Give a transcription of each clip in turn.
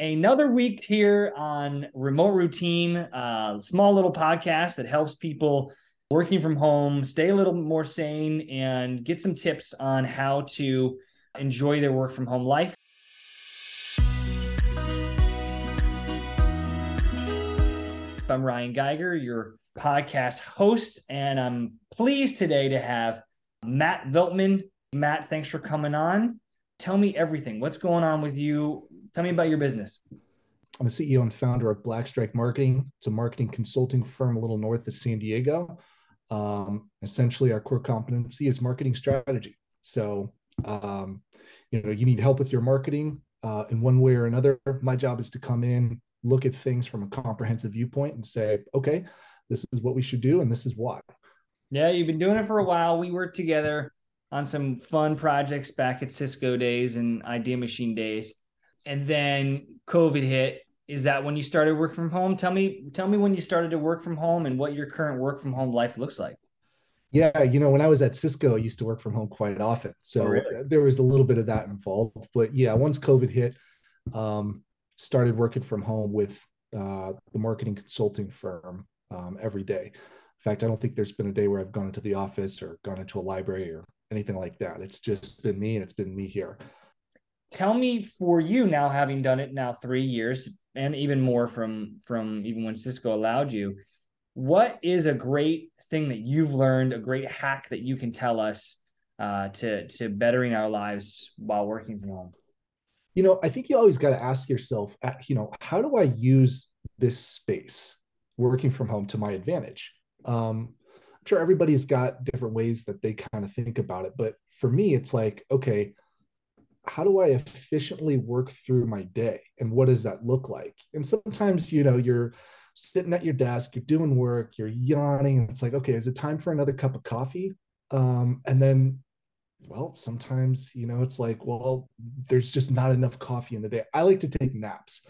Another week here on Remote Routine, uh, small little podcast that helps people working from home stay a little more sane and get some tips on how to enjoy their work from home life. I'm Ryan Geiger, your podcast host, and I'm pleased today to have Matt Veltmann. Matt, thanks for coming on. Tell me everything. What's going on with you? Tell me about your business. I'm the CEO and founder of Black Strike Marketing. It's a marketing consulting firm a little north of San Diego. Um, essentially, our core competency is marketing strategy. So, um, you know, you need help with your marketing uh, in one way or another. My job is to come in, look at things from a comprehensive viewpoint, and say, okay, this is what we should do, and this is why. Yeah, you've been doing it for a while. We worked together on some fun projects back at Cisco days and Idea Machine days. And then COVID hit. Is that when you started work from home? Tell me, tell me when you started to work from home and what your current work from home life looks like. Yeah, you know, when I was at Cisco, I used to work from home quite often. So oh, really? there was a little bit of that involved. But yeah, once COVID hit, um, started working from home with uh, the marketing consulting firm um, every day. In fact, I don't think there's been a day where I've gone into the office or gone into a library or anything like that. It's just been me and it's been me here. Tell me for you now, having done it now three years and even more from from even when Cisco allowed you, what is a great thing that you've learned, a great hack that you can tell us uh, to to bettering our lives while working from home? You know, I think you always got to ask yourself, uh, you know, how do I use this space working from home to my advantage? Um, I'm sure everybody's got different ways that they kind of think about it, but for me, it's like, okay, how do I efficiently work through my day, and what does that look like? And sometimes, you know, you're sitting at your desk, you're doing work, you're yawning, and it's like, okay, is it time for another cup of coffee? Um, and then, well, sometimes, you know, it's like, well, there's just not enough coffee in the day. I like to take naps.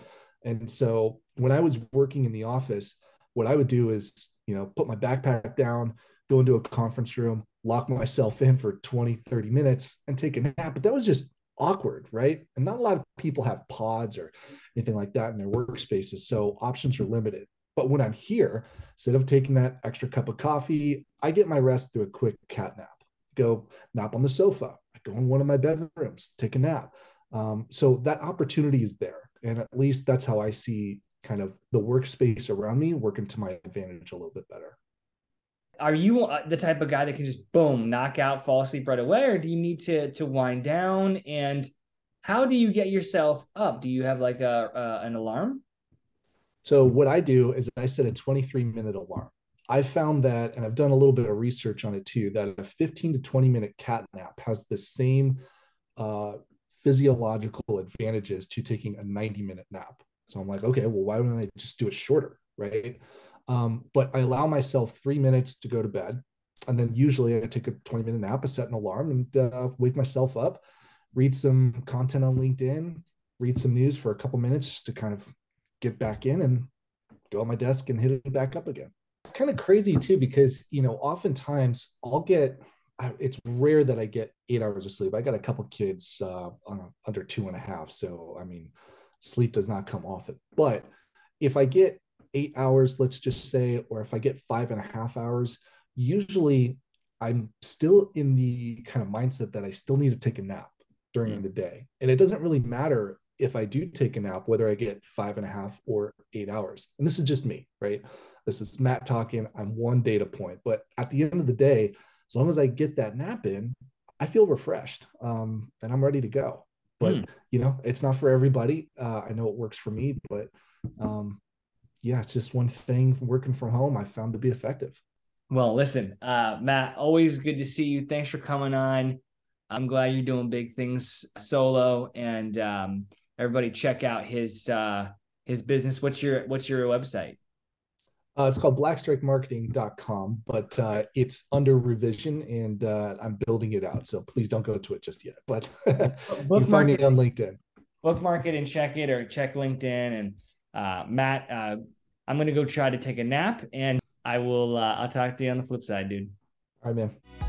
And so when I was working in the office, what I would do is, you know, put my backpack down, go into a conference room, lock myself in for 20, 30 minutes and take a nap. But that was just awkward, right? And not a lot of people have pods or anything like that in their workspaces. So options are limited. But when I'm here, instead of taking that extra cup of coffee, I get my rest through a quick cat nap. Go nap on the sofa. I go in one of my bedrooms, take a nap. Um, so that opportunity is there. And at least that's how I see kind of the workspace around me working to my advantage a little bit better. Are you uh, the type of guy that can just boom, knock out, fall asleep right away, or do you need to to wind down? And how do you get yourself up? Do you have like a an alarm? So what I do is I set a 23 minute alarm. I found that, and I've done a little bit of research on it too, that a 15 to 20 minute cat nap has the same uh, physiological advantages to taking a 90 minute nap. So I'm like, okay, well, why wouldn't I just do it shorter? Right. Um, but I allow myself three minutes to go to bed. And then usually I take a 20 minute nap, I set an alarm and uh, wake myself up, read some content on LinkedIn, read some news for a couple minutes just to kind of get back in and go on my desk and hit it back up again. It's kind of crazy too, because, you know, oftentimes I'll get, it's rare that I get eight hours of sleep. I got a couple kids uh, under two and a half. So, I mean, sleep does not come often. But if I get eight hours, let's just say, or if I get five and a half hours, usually I'm still in the kind of mindset that I still need to take a nap during mm. the day. And it doesn't really matter if I do take a nap, whether I get five and a half or eight hours. And this is just me, right? This is Matt talking. I'm one data point. But at the end of the day, as long as I get that nap in, I feel refreshed um, and I'm ready to go. But, mm. you know, it's not for everybody. Uh, I know it works for me, but um, yeah, it's just one thing working from home I found to be effective. Well, listen, uh, Matt, always good to see you. Thanks for coming on. I'm glad you're doing big things solo, and um, everybody check out his uh, his business. What's your What's your website? Uh, it's called blackstrikemarketing.com, but uh, it's under revision and uh, I'm building it out. So please don't go to it just yet. But you find it on LinkedIn. Bookmark it and check it, or check LinkedIn and uh, Matt, uh, I'm going to go try to take a nap and I will, uh, I'll talk to you on the flip side, dude. All right, man.